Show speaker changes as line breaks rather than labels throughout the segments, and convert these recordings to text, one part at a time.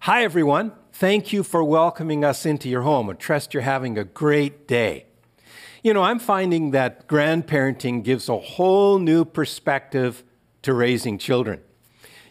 Hi, everyone. Thank you for welcoming us into your home. I trust you're having a great day. You know, I'm finding that grandparenting gives a whole new perspective to raising children.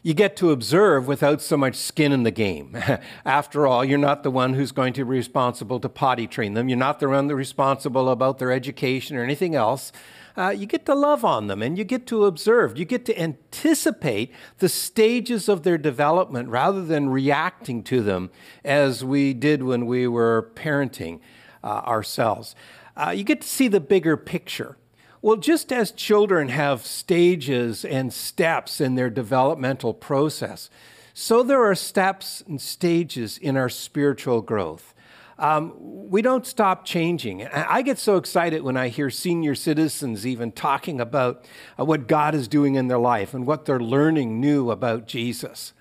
You get to observe without so much skin in the game. After all, you're not the one who's going to be responsible to potty train them. You're not the one that's responsible about their education or anything else uh, you get to love on them and you get to observe. You get to anticipate the stages of their development rather than reacting to them as we did when we were parenting uh, ourselves. Uh, you get to see the bigger picture. Well, just as children have stages and steps in their developmental process, so there are steps and stages in our spiritual growth um, we don't stop changing. I get so excited when I hear senior citizens even talking about uh, what God is doing in their life and what they're learning new about Jesus.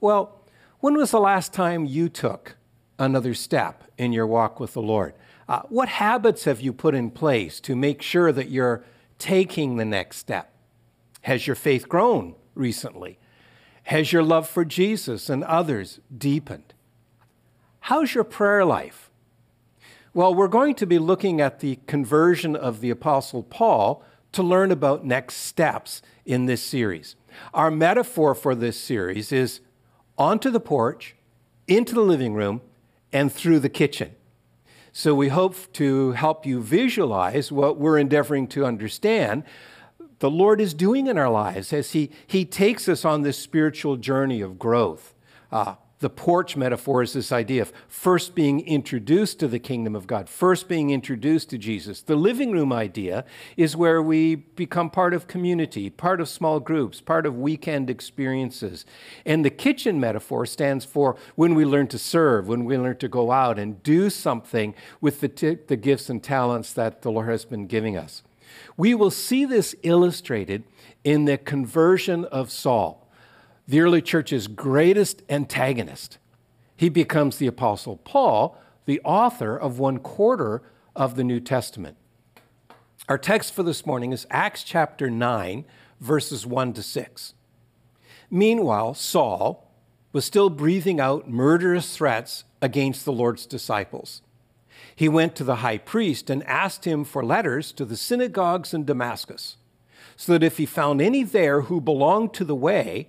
Well, when was the last time you took another step in your walk with the Lord? Uh, what habits have you put in place to make sure that you're taking the next step? Has your faith grown recently? Has your love for Jesus and others deepened? How's your prayer life? Well, we're going to be looking at the conversion of the Apostle Paul to learn about next steps in this series. Our metaphor for this series is onto the porch, into the living room, and through the kitchen. So we hope to help you visualize what we're endeavoring to understand the Lord is doing in our lives as He, he takes us on this spiritual journey of growth. Uh, the porch metaphor is this idea of first being introduced to the kingdom of God, first being introduced to Jesus. The living room idea is where we become part of community, part of small groups, part of weekend experiences. And the kitchen metaphor stands for when we learn to serve, when we learn to go out and do something with the, t- the gifts and talents that the Lord has been giving us. We will see this illustrated in the conversion of Saul the early church's greatest antagonist. He becomes the Apostle Paul, the author of one quarter of the New Testament. Our text for this morning is Acts chapter 9, verses 1 to 6. Meanwhile, Saul was still breathing out murderous threats against the Lord's disciples. He went to the high priest and asked him for letters to the synagogues in Damascus, so that if he found any there who belonged to the way,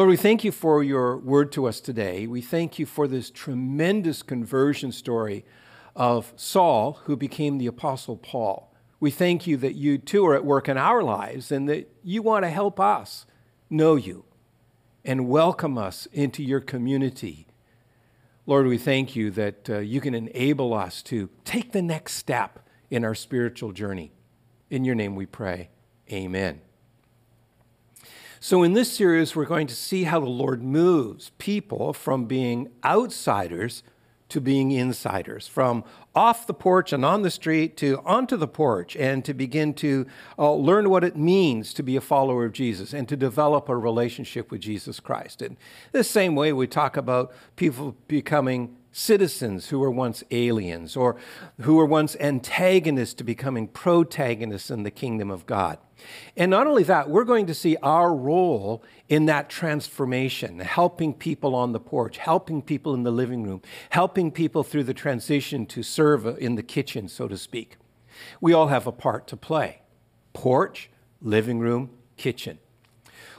Lord, we thank you for your word to us today. We thank you for this tremendous conversion story of Saul, who became the Apostle Paul. We thank you that you too are at work in our lives and that you want to help us know you and welcome us into your community. Lord, we thank you that uh, you can enable us to take the next step in our spiritual journey. In your name we pray. Amen. So, in this series, we're going to see how the Lord moves people from being outsiders to being insiders, from off the porch and on the street to onto the porch, and to begin to uh, learn what it means to be a follower of Jesus and to develop a relationship with Jesus Christ. And the same way, we talk about people becoming citizens who were once aliens or who were once antagonists to becoming protagonists in the kingdom of God. And not only that, we're going to see our role in that transformation, helping people on the porch, helping people in the living room, helping people through the transition to serve in the kitchen, so to speak. We all have a part to play porch, living room, kitchen.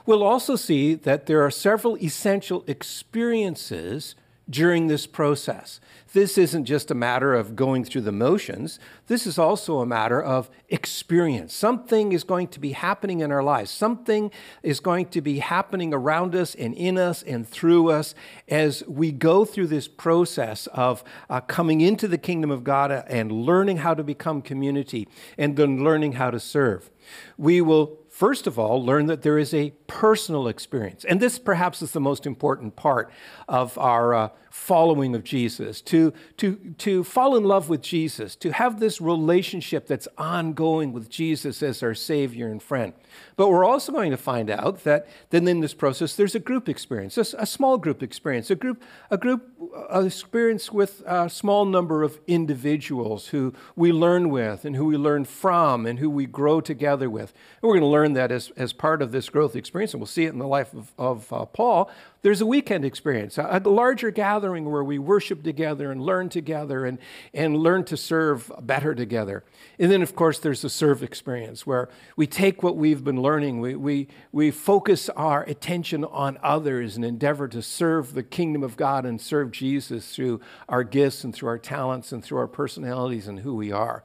We'll also see that there are several essential experiences during this process. This isn't just a matter of going through the motions, this is also a matter of experience. Something is going to be happening in our lives, something is going to be happening around us and in us and through us as we go through this process of uh, coming into the kingdom of God and learning how to become community and then learning how to serve. We will first of all, learn that there is a personal experience. And this perhaps is the most important part of our uh, following of Jesus, to, to, to fall in love with Jesus, to have this relationship that's ongoing with Jesus as our Savior and friend. But we're also going to find out that then in this process, there's a group experience, a, a small group experience, a group, a group a experience with a small number of individuals who we learn with and who we learn from and who we grow together with. And we're going to learn that as, as part of this growth experience, and we'll see it in the life of, of uh, Paul. There's a weekend experience, a, a larger gathering where we worship together and learn together and, and learn to serve better together. And then, of course, there's the serve experience where we take what we've been learning, we, we, we focus our attention on others and endeavor to serve the kingdom of God and serve Jesus through our gifts and through our talents and through our personalities and who we are.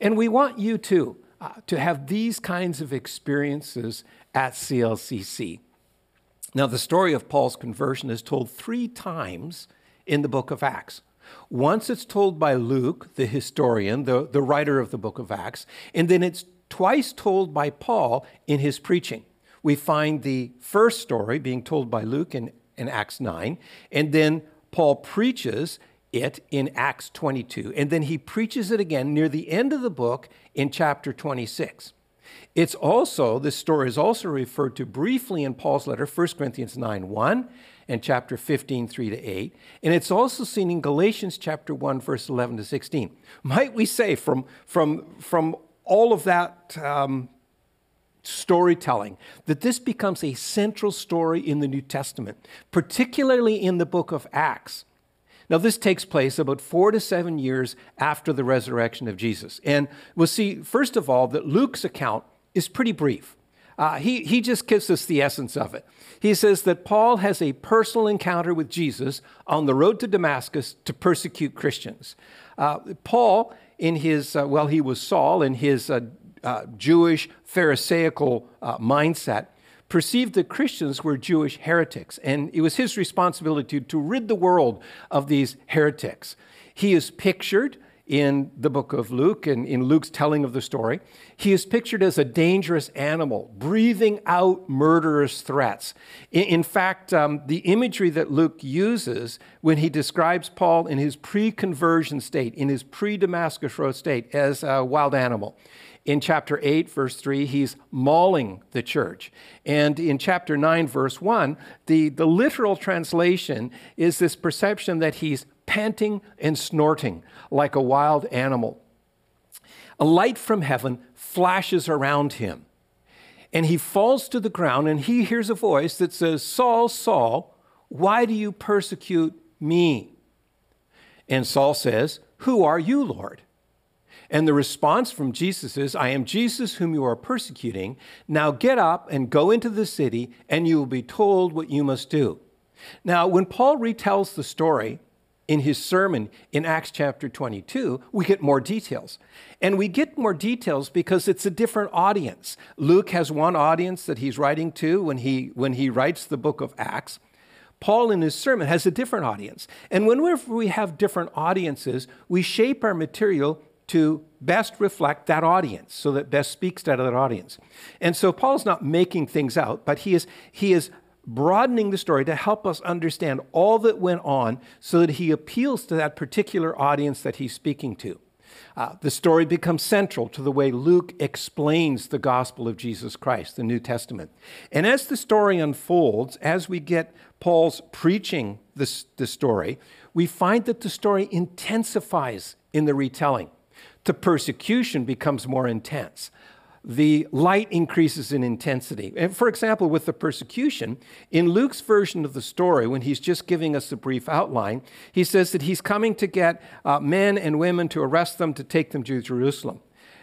And we want you too uh, to have these kinds of experiences at CLCC. Now, the story of Paul's conversion is told three times in the book of Acts. Once it's told by Luke, the historian, the, the writer of the book of Acts, and then it's twice told by Paul in his preaching. We find the first story being told by Luke in, in Acts 9, and then Paul preaches it in Acts 22, and then he preaches it again near the end of the book in chapter 26. It's also, this story is also referred to briefly in Paul's letter, 1 Corinthians 9 1 and chapter 15 3 to 8. And it's also seen in Galatians chapter 1, verse 11 to 16. Might we say, from, from, from all of that um, storytelling, that this becomes a central story in the New Testament, particularly in the book of Acts. Now, this takes place about four to seven years after the resurrection of Jesus. And we'll see, first of all, that Luke's account is pretty brief. Uh, he, he just gives us the essence of it. He says that Paul has a personal encounter with Jesus on the road to Damascus to persecute Christians. Uh, Paul, in his, uh, well, he was Saul, in his uh, uh, Jewish Pharisaical uh, mindset, perceived that Christians were Jewish heretics, and it was his responsibility to, to rid the world of these heretics. He is pictured in the book of Luke and in Luke's telling of the story. He is pictured as a dangerous animal, breathing out murderous threats. In, in fact, um, the imagery that Luke uses when he describes Paul in his pre conversion state, in his pre Damascus Road state, as a wild animal. In chapter 8, verse 3, he's mauling the church. And in chapter 9, verse 1, the, the literal translation is this perception that he's panting and snorting like a wild animal. A light from heaven flashes around him, and he falls to the ground, and he hears a voice that says, Saul, Saul, why do you persecute me? And Saul says, Who are you, Lord? And the response from Jesus is, I am Jesus whom you are persecuting. Now get up and go into the city, and you will be told what you must do. Now, when Paul retells the story, in his sermon in Acts chapter 22, we get more details. And we get more details because it's a different audience. Luke has one audience that he's writing to when he, when he writes the book of Acts. Paul in his sermon has a different audience. And whenever we have different audiences, we shape our material to best reflect that audience so that best speaks to that audience. And so Paul's not making things out, but he is, he is broadening the story to help us understand all that went on so that he appeals to that particular audience that he's speaking to. Uh, the story becomes central to the way Luke explains the gospel of Jesus Christ, the New Testament. And as the story unfolds, as we get Paul's preaching this, the story, we find that the story intensifies in the retelling. The persecution becomes more intense the light increases in intensity. And for example, with the persecution, in Luke's version of the story, when he's just giving us a brief outline, he says that he's coming to get uh, men and women to arrest them to take them to Jerusalem.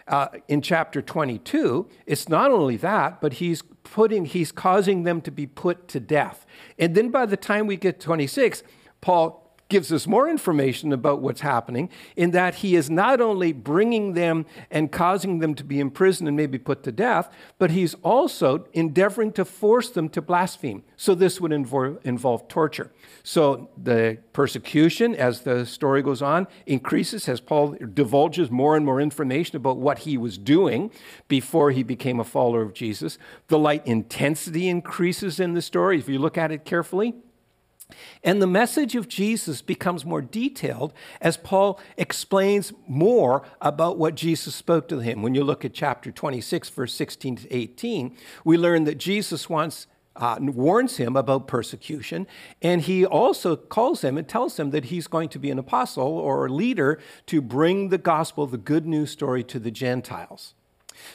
Uh, in chapter 22, it's not only that, but he's putting, he's causing them to be put to death. And then by the time we get 26, Paul gives us more information about what's happening in that he is not only bringing them and causing them to be imprisoned and maybe put to death, but he's also endeavoring to force them to blaspheme. So this would involve, involve torture. So the persecution, as the story goes on, increases as Paul divulges more and more information about what he was doing before he became a follower of Jesus. The light intensity increases in the story if you look at it carefully. And the message of Jesus becomes more detailed as Paul explains more about what Jesus spoke to him. When you look at chapter 26, verse 16 to 18, we learn that Jesus wants. Uh, warns him about persecution, and he also calls him and tells him that he's going to be an apostle or a leader to bring the gospel, the good news story, to the Gentiles.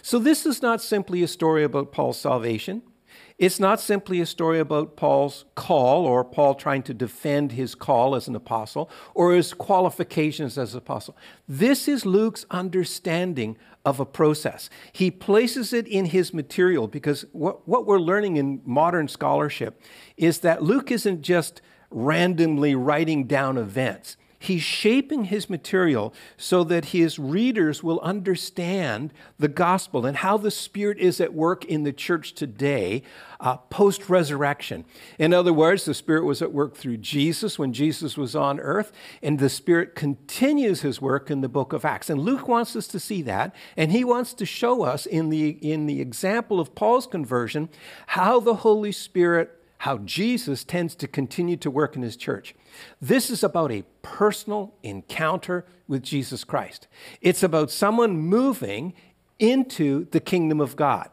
So, this is not simply a story about Paul's salvation. It's not simply a story about Paul's call or Paul trying to defend his call as an apostle or his qualifications as an apostle. This is Luke's understanding of a process. He places it in his material because what, what we're learning in modern scholarship is that Luke isn't just randomly writing down events. He's shaping his material so that his readers will understand the gospel and how the Spirit is at work in the church today, uh, post resurrection. In other words, the Spirit was at work through Jesus when Jesus was on earth, and the Spirit continues his work in the book of Acts. And Luke wants us to see that, and he wants to show us in the, in the example of Paul's conversion how the Holy Spirit how Jesus tends to continue to work in his church. This is about a personal encounter with Jesus Christ. It's about someone moving into the kingdom of God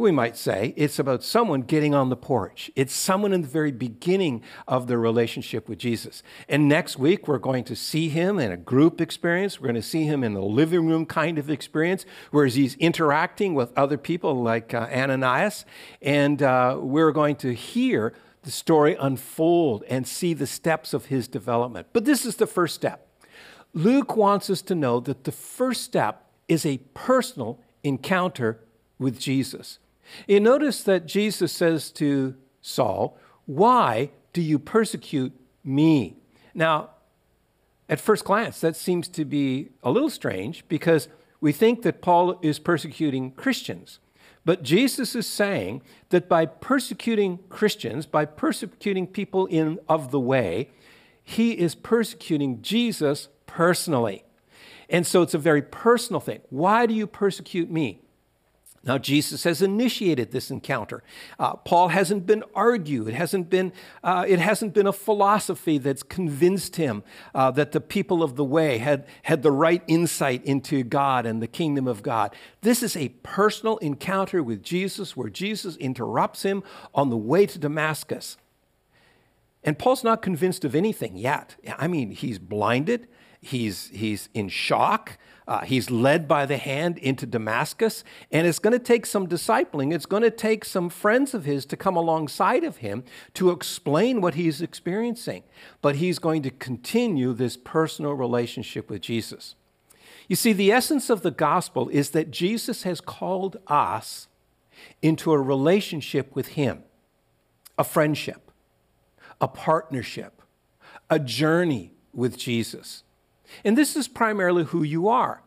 we might say it's about someone getting on the porch. It's someone in the very beginning of their relationship with Jesus. And next week, we're going to see him in a group experience. We're going to see him in the living room kind of experience, where he's interacting with other people like uh, Ananias. And uh, we're going to hear the story unfold and see the steps of his development. But this is the first step. Luke wants us to know that the first step is a personal encounter with Jesus. You notice that Jesus says to Saul, Why do you persecute me? Now, at first glance, that seems to be a little strange because we think that Paul is persecuting Christians. But Jesus is saying that by persecuting Christians, by persecuting people in of the way, he is persecuting Jesus personally. And so it's a very personal thing. Why do you persecute me? Now, Jesus has initiated this encounter. Uh, Paul hasn't been argued. It hasn't been, uh, it hasn't been a philosophy that's convinced him uh, that the people of the way had, had the right insight into God and the kingdom of God. This is a personal encounter with Jesus where Jesus interrupts him on the way to Damascus. And Paul's not convinced of anything yet. I mean, he's blinded, he's, he's in shock. Uh, he's led by the hand into Damascus, and it's going to take some discipling. It's going to take some friends of his to come alongside of him to explain what he's experiencing. But he's going to continue this personal relationship with Jesus. You see, the essence of the gospel is that Jesus has called us into a relationship with him, a friendship, a partnership, a journey with Jesus. And this is primarily who you are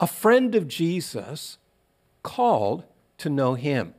a friend of Jesus called to know him.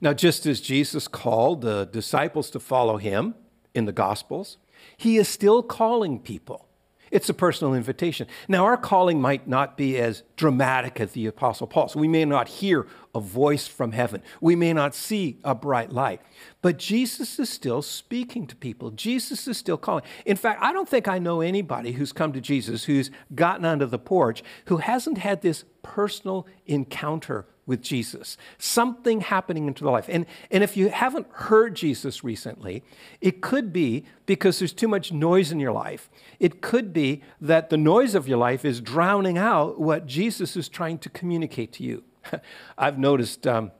Now, just as Jesus called the disciples to follow him in the Gospels, he is still calling people it's a personal invitation. Now, our calling might not be as dramatic as the Apostle Paul's. We may not hear a voice from heaven. We may not see a bright light. But Jesus is still speaking to people. Jesus is still calling. In fact, I don't think I know anybody who's come to Jesus who's gotten onto the porch who hasn't had this personal encounter with Jesus, something happening into the life. And, and if you haven't heard Jesus recently, it could be because there's too much noise in your life. It could be that the noise of your life is drowning out what Jesus is trying to communicate to you. I've noticed um,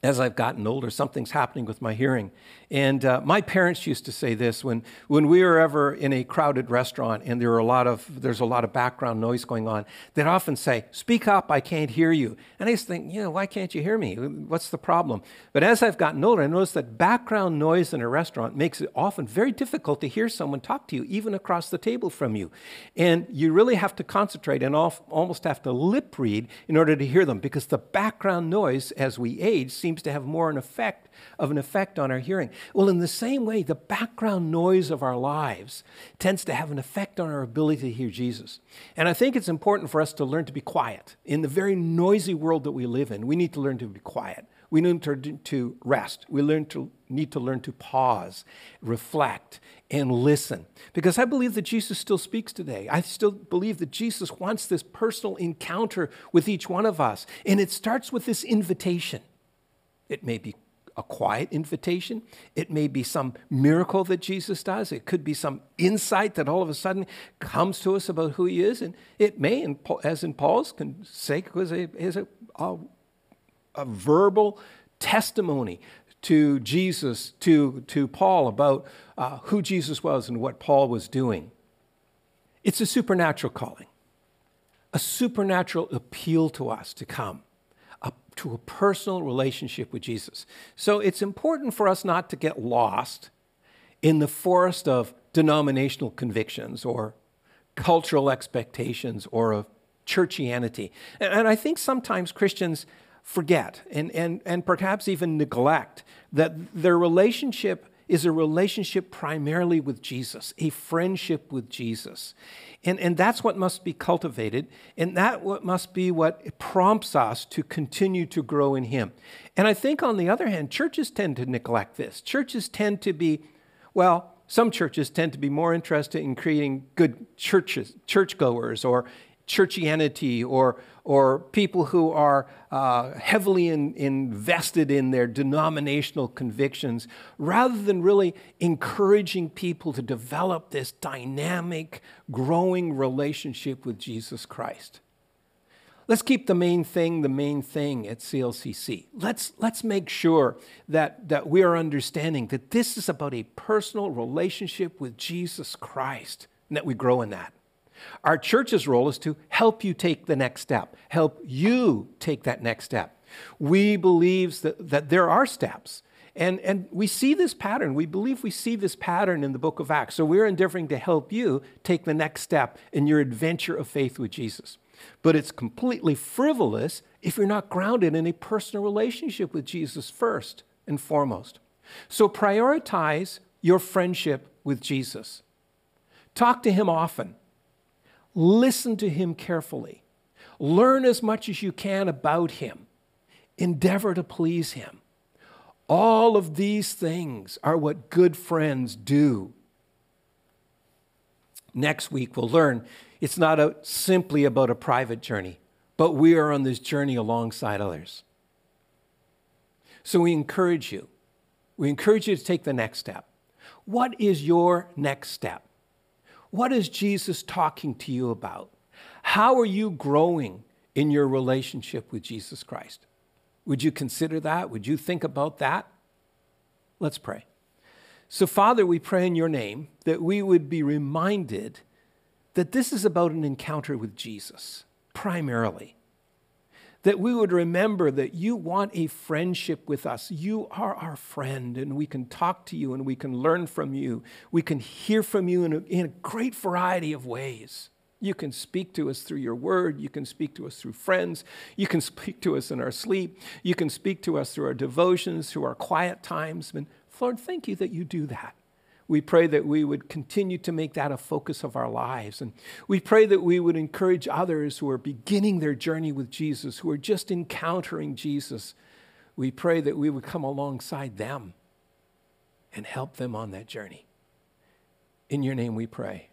as I've gotten older, something's happening with my hearing. And uh, my parents used to say this when, when we were ever in a crowded restaurant and there were a lot of, there's a lot of background noise going on, they'd often say, Speak up, I can't hear you. And I used to think, you know, why can't you hear me? What's the problem? But as I've gotten older, I noticed that background noise in a restaurant makes it often very difficult to hear someone talk to you, even across the table from you. And you really have to concentrate and almost have to lip read in order to hear them because the background noise, as we age, seems to have more an effect of an effect on our hearing. Well, in the same way, the background noise of our lives tends to have an effect on our ability to hear Jesus. And I think it's important for us to learn to be quiet. In the very noisy world that we live in, we need to learn to be quiet. We need to, to rest. We learn to, need to learn to pause, reflect, and listen. Because I believe that Jesus still speaks today. I still believe that Jesus wants this personal encounter with each one of us. And it starts with this invitation. It may be a quiet invitation. It may be some miracle that Jesus does. It could be some insight that all of a sudden comes to us about who he is. And it may, as in Paul's sake, was a, is a, a, a verbal testimony to Jesus, to, to Paul about uh, who Jesus was and what Paul was doing. It's a supernatural calling, a supernatural appeal to us to come to a personal relationship with Jesus. So it's important for us not to get lost in the forest of denominational convictions or cultural expectations or of churchianity. And I think sometimes Christians forget and, and, and perhaps even neglect that their relationship is a relationship primarily with Jesus, a friendship with Jesus. And, and that's what must be cultivated, and that what must be what prompts us to continue to grow in Him. And I think, on the other hand, churches tend to neglect this. Churches tend to be, well, some churches tend to be more interested in creating good churches, churchgoers, or churchianity or, or people who are uh, heavily in, invested in their denominational convictions, rather than really encouraging people to develop this dynamic, growing relationship with Jesus Christ. Let's keep the main thing the main thing at CLCC. Let's, let's make sure that, that we are understanding that this is about a personal relationship with Jesus Christ and that we grow in that. Our church's role is to help you take the next step, help you take that next step. We believe that, that there are steps. And, and we see this pattern. We believe we see this pattern in the book of Acts. So we're endeavoring to help you take the next step in your adventure of faith with Jesus. But it's completely frivolous if you're not grounded in a personal relationship with Jesus first and foremost. So prioritize your friendship with Jesus. Talk to him often. Listen to him carefully. Learn as much as you can about him. Endeavor to please him. All of these things are what good friends do. Next week, we'll learn it's not a, simply about a private journey, but we are on this journey alongside others. So we encourage you. We encourage you to take the next step. What is your next step? What is Jesus talking to you about? How are you growing in your relationship with Jesus Christ? Would you consider that? Would you think about that? Let's pray. So, Father, we pray in your name that we would be reminded that this is about an encounter with Jesus, primarily that we would remember that you want a friendship with us. You are our friend, and we can talk to you and we can learn from you. We can hear from you in a, in a great variety of ways. You can speak to us through your word. You can speak to us through friends. You can speak to us in our sleep. You can speak to us through our devotions, through our quiet times. And Lord, thank you that you do that. We pray that we would continue to make that a focus of our lives. And we pray that we would encourage others who are beginning their journey with Jesus, who are just encountering Jesus. We pray that we would come alongside them and help them on that journey. In your name we pray.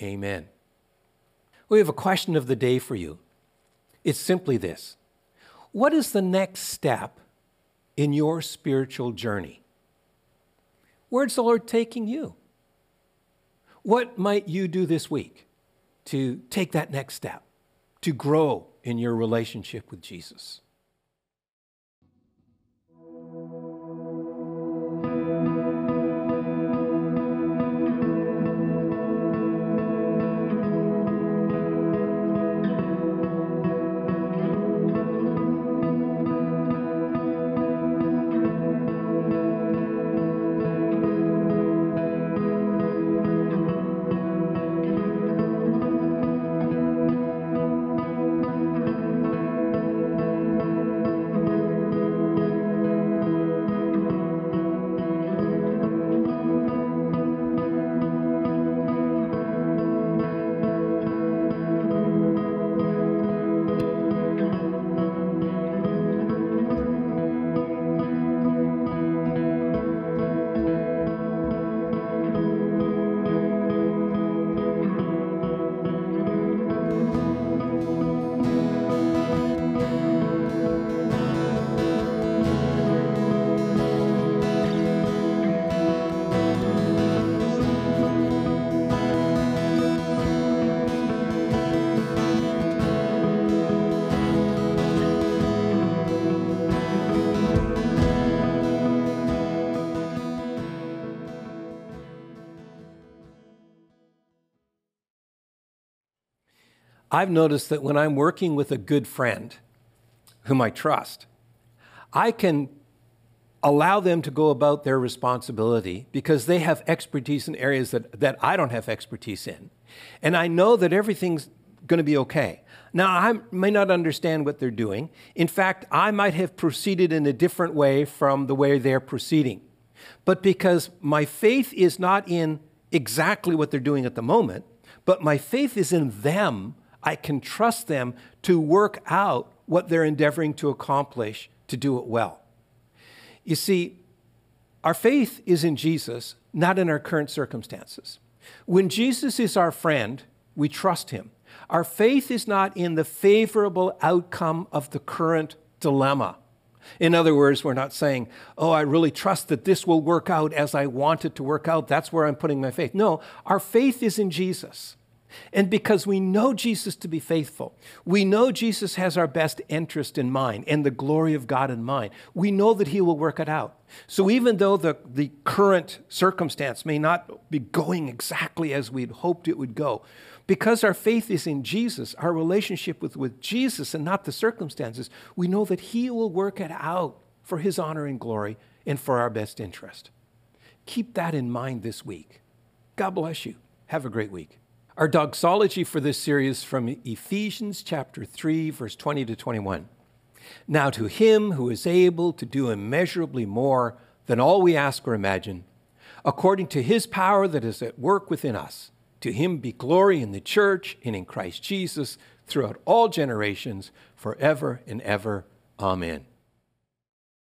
Amen. We have a question of the day for you. It's simply this What is the next step in your spiritual journey? Where's the Lord taking you? What might you do this week to take that next step, to grow in your relationship with Jesus? I've noticed that when I'm working with a good friend whom I trust, I can allow them to go about their responsibility because they have expertise in areas that, that I don't have expertise in. And I know that everything's going to be okay. Now, I may not understand what they're doing. In fact, I might have proceeded in a different way from the way they're proceeding. But because my faith is not in exactly what they're doing at the moment, but my faith is in them, I can trust them to work out what they're endeavoring to accomplish to do it well. You see, our faith is in Jesus, not in our current circumstances. When Jesus is our friend, we trust him. Our faith is not in the favorable outcome of the current dilemma. In other words, we're not saying, oh, I really trust that this will work out as I want it to work out. That's where I'm putting my faith. No, our faith is in Jesus. And because we know Jesus to be faithful, we know Jesus has our best interest in mind and the glory of God in mind, we know that He will work it out. So even though the, the current circumstance may not be going exactly as we'd hoped it would go, because our faith is in Jesus, our relationship with, with Jesus and not the circumstances, we know that He will work it out for His honor and glory and for our best interest. Keep that in mind this week. God bless you. Have a great week. Our doxology for this series from Ephesians chapter 3, verse 20 to 21. Now, to him who is able to do immeasurably more than all we ask or imagine, according to his power that is at work within us, to him be glory in the church and in Christ Jesus throughout all generations, forever and ever. Amen.